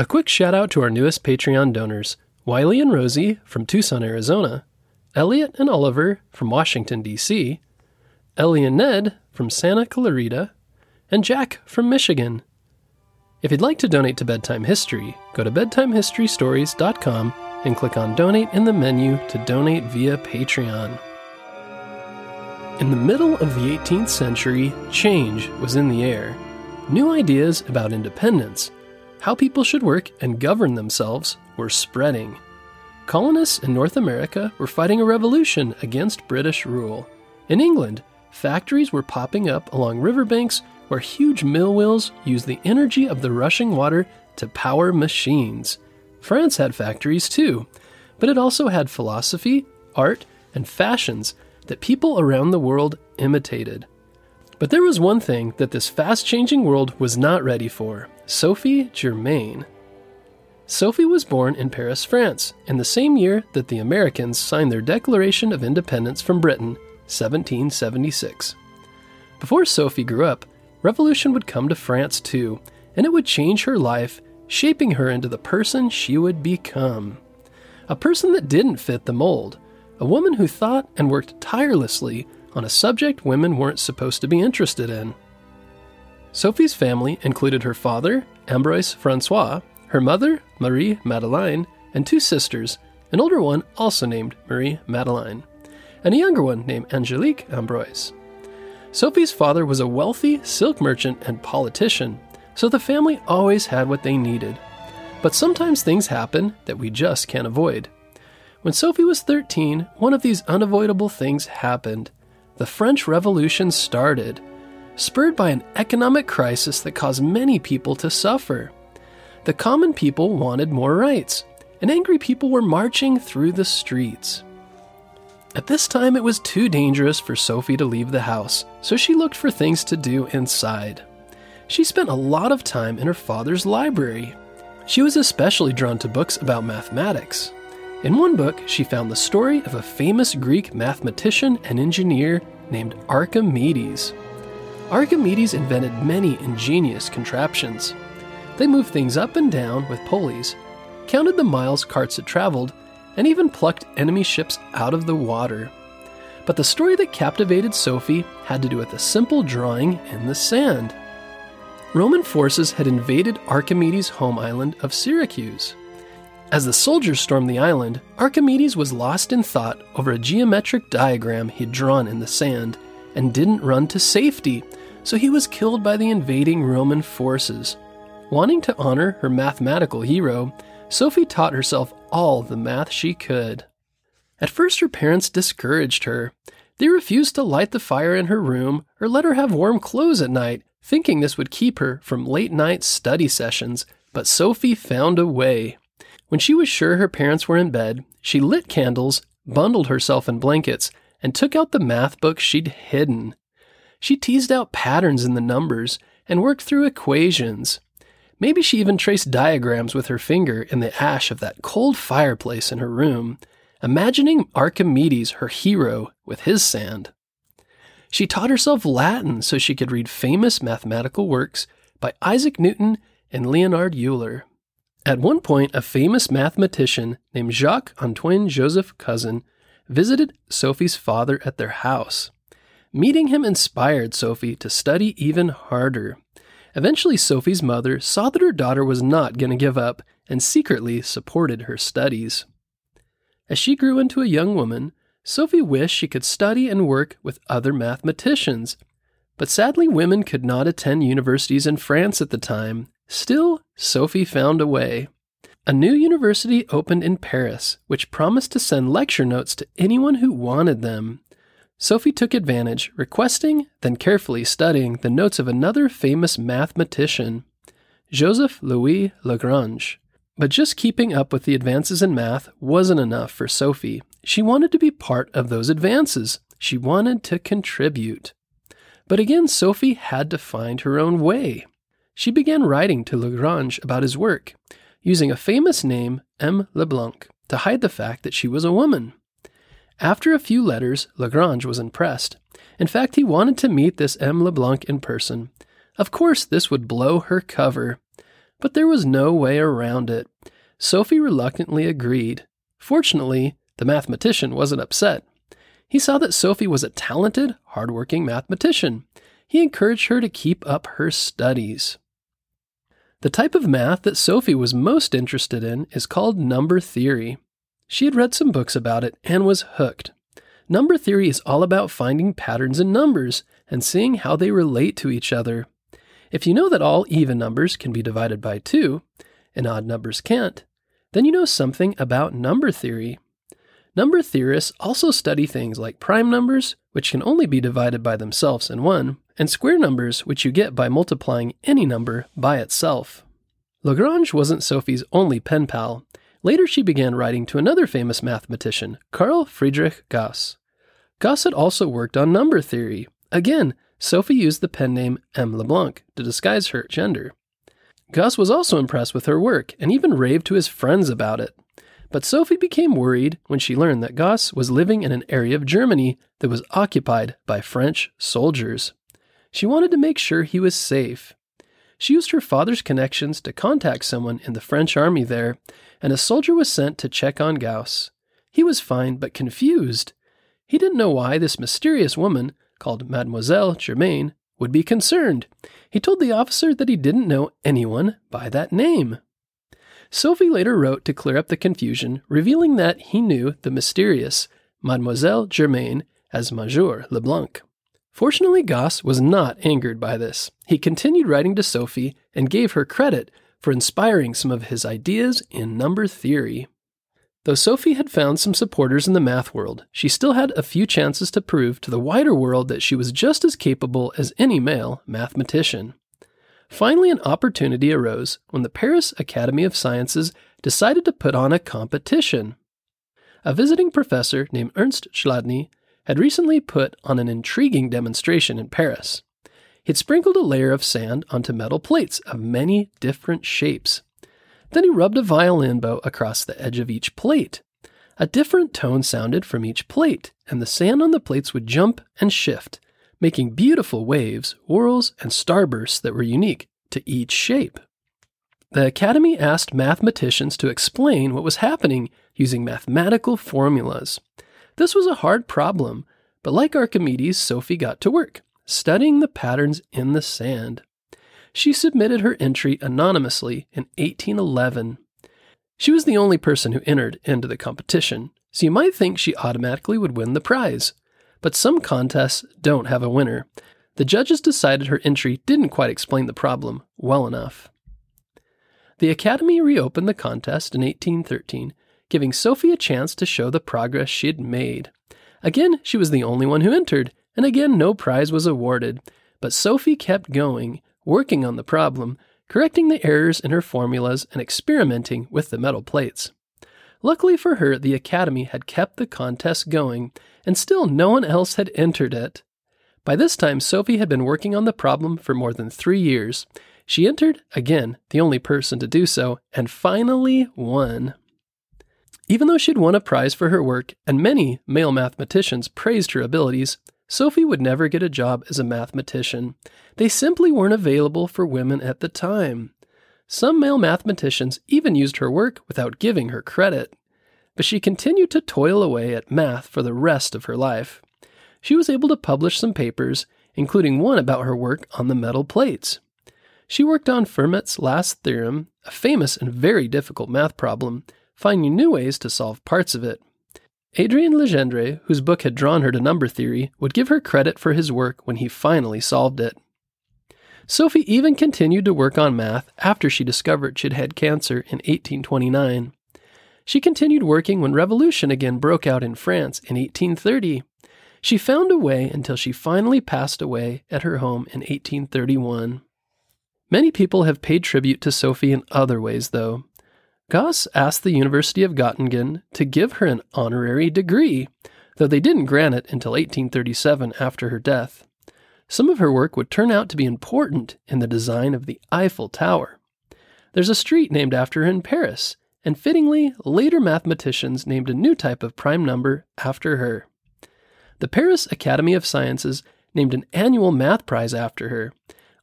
A quick shout out to our newest Patreon donors Wiley and Rosie from Tucson, Arizona, Elliot and Oliver from Washington, D.C., Ellie and Ned from Santa Clarita, and Jack from Michigan. If you'd like to donate to Bedtime History, go to bedtimehistorystories.com and click on Donate in the menu to donate via Patreon. In the middle of the 18th century, change was in the air. New ideas about independence, how people should work and govern themselves, were spreading. Colonists in North America were fighting a revolution against British rule. In England, factories were popping up along riverbanks where huge mill wheels used the energy of the rushing water to power machines. France had factories too, but it also had philosophy, art, and fashions that people around the world imitated. But there was one thing that this fast changing world was not ready for Sophie Germain. Sophie was born in Paris, France, in the same year that the Americans signed their Declaration of Independence from Britain, 1776. Before Sophie grew up, revolution would come to France too, and it would change her life shaping her into the person she would become. A person that didn't fit the mold, a woman who thought and worked tirelessly on a subject women weren't supposed to be interested in. Sophie's family included her father, Ambroise Francois, her mother, Marie Madeleine, and two sisters, an older one also named Marie Madeleine, and a younger one named Angelique Ambroise. Sophie's father was a wealthy silk merchant and politician, so the family always had what they needed. But sometimes things happen that we just can't avoid. When Sophie was 13, one of these unavoidable things happened. The French Revolution started, spurred by an economic crisis that caused many people to suffer. The common people wanted more rights, and angry people were marching through the streets. At this time, it was too dangerous for Sophie to leave the house, so she looked for things to do inside she spent a lot of time in her father's library. She was especially drawn to books about mathematics. In one book, she found the story of a famous Greek mathematician and engineer named Archimedes. Archimedes invented many ingenious contraptions. They moved things up and down with pulleys, counted the miles carts had traveled, and even plucked enemy ships out of the water. But the story that captivated Sophie had to do with a simple drawing in the sand. Roman forces had invaded Archimedes' home island of Syracuse. As the soldiers stormed the island, Archimedes was lost in thought over a geometric diagram he'd drawn in the sand and didn't run to safety, so he was killed by the invading Roman forces. Wanting to honor her mathematical hero, Sophie taught herself all the math she could. At first, her parents discouraged her. They refused to light the fire in her room or let her have warm clothes at night thinking this would keep her from late night study sessions, but Sophie found a way. When she was sure her parents were in bed, she lit candles, bundled herself in blankets, and took out the math book she'd hidden. She teased out patterns in the numbers and worked through equations. Maybe she even traced diagrams with her finger in the ash of that cold fireplace in her room, imagining Archimedes her hero with his sand. She taught herself Latin so she could read famous mathematical works by Isaac Newton and Leonhard Euler. At one point, a famous mathematician named Jacques Antoine Joseph Cousin visited Sophie's father at their house. Meeting him inspired Sophie to study even harder. Eventually, Sophie's mother saw that her daughter was not going to give up and secretly supported her studies. As she grew into a young woman, Sophie wished she could study and work with other mathematicians. But sadly, women could not attend universities in France at the time. Still, Sophie found a way. A new university opened in Paris, which promised to send lecture notes to anyone who wanted them. Sophie took advantage, requesting, then carefully studying the notes of another famous mathematician, Joseph Louis Lagrange. But just keeping up with the advances in math wasn't enough for Sophie. She wanted to be part of those advances. She wanted to contribute. But again, Sophie had to find her own way. She began writing to Lagrange about his work, using a famous name, M. Leblanc, to hide the fact that she was a woman. After a few letters, Lagrange was impressed. In fact, he wanted to meet this M. Leblanc in person. Of course, this would blow her cover. but there was no way around it. Sophie reluctantly agreed. Fortunately, the mathematician wasn't upset. He saw that Sophie was a talented, hardworking mathematician. He encouraged her to keep up her studies. The type of math that Sophie was most interested in is called number theory. She had read some books about it and was hooked. Number theory is all about finding patterns in numbers and seeing how they relate to each other. If you know that all even numbers can be divided by 2 and odd numbers can't, then you know something about number theory. Number theorists also study things like prime numbers, which can only be divided by themselves in 1, and square numbers, which you get by multiplying any number by itself. Lagrange wasn't Sophie's only pen pal. Later, she began writing to another famous mathematician, Carl Friedrich Gauss. Gauss had also worked on number theory. Again, Sophie used the pen name M. LeBlanc to disguise her gender. Gauss was also impressed with her work and even raved to his friends about it. But Sophie became worried when she learned that Gauss was living in an area of Germany that was occupied by French soldiers. She wanted to make sure he was safe. She used her father's connections to contact someone in the French army there, and a soldier was sent to check on Gauss. He was fine but confused. He didn't know why this mysterious woman, called Mademoiselle Germain, would be concerned. He told the officer that he didn't know anyone by that name. Sophie later wrote to clear up the confusion, revealing that he knew the mysterious Mademoiselle Germain as Major Leblanc. Fortunately, Gauss was not angered by this. He continued writing to Sophie and gave her credit for inspiring some of his ideas in number theory. Though Sophie had found some supporters in the math world, she still had a few chances to prove to the wider world that she was just as capable as any male mathematician. Finally, an opportunity arose when the Paris Academy of Sciences decided to put on a competition. A visiting professor named Ernst Chladni had recently put on an intriguing demonstration in Paris. He'd sprinkled a layer of sand onto metal plates of many different shapes. Then he rubbed a violin bow across the edge of each plate. A different tone sounded from each plate, and the sand on the plates would jump and shift, making beautiful waves, whirls, and starbursts that were unique to each shape. The Academy asked mathematicians to explain what was happening using mathematical formulas. This was a hard problem, but like Archimedes, Sophie got to work, studying the patterns in the sand she submitted her entry anonymously in 1811. She was the only person who entered into the competition, so you might think she automatically would win the prize. But some contests don't have a winner. The judges decided her entry didn't quite explain the problem well enough. The Academy reopened the contest in 1813, giving Sophie a chance to show the progress she had made. Again, she was the only one who entered, and again, no prize was awarded. But Sophie kept going, working on the problem, correcting the errors in her formulas, and experimenting with the metal plates. Luckily for her, the Academy had kept the contest going, and still no one else had entered it. By this time, Sophie had been working on the problem for more than three years. She entered, again, the only person to do so, and finally won. Even though she'd won a prize for her work, and many male mathematicians praised her abilities, Sophie would never get a job as a mathematician. They simply weren't available for women at the time. Some male mathematicians even used her work without giving her credit. But she continued to toil away at math for the rest of her life. She was able to publish some papers, including one about her work on the metal plates. She worked on Fermat's last theorem, a famous and very difficult math problem, finding new ways to solve parts of it. Adrien Legendre, whose book had drawn her to number theory, would give her credit for his work when he finally solved it. Sophie even continued to work on math after she discovered she'd had cancer in 1829. She continued working when revolution again broke out in France in 1830. She found a way until she finally passed away at her home in 1831. Many people have paid tribute to Sophie in other ways, though. Gauss asked the University of Göttingen to give her an honorary degree, though they didn't grant it until 1837 after her death. Some of her work would turn out to be important in the design of the Eiffel Tower. There's a street named after her in Paris, and fittingly, later mathematicians named a new type of prime number after her. The Paris Academy of Sciences named an annual math prize after her.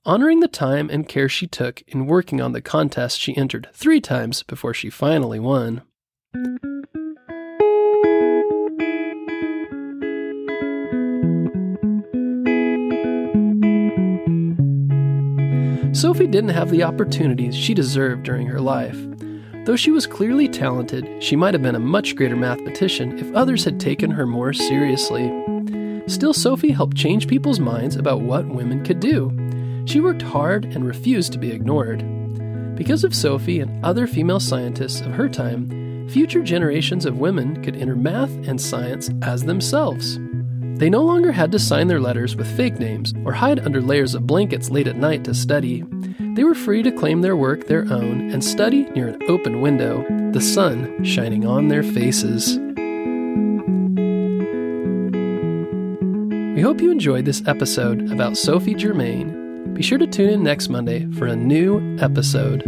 Honoring the time and care she took in working on the contest she entered three times before she finally won. Sophie didn't have the opportunities she deserved during her life. Though she was clearly talented, she might have been a much greater mathematician if others had taken her more seriously. Still, Sophie helped change people's minds about what women could do. She worked hard and refused to be ignored. Because of Sophie and other female scientists of her time, future generations of women could enter math and science as themselves. They no longer had to sign their letters with fake names or hide under layers of blankets late at night to study. They were free to claim their work their own and study near an open window, the sun shining on their faces. We hope you enjoyed this episode about Sophie Germain. Be sure to tune in next Monday for a new episode.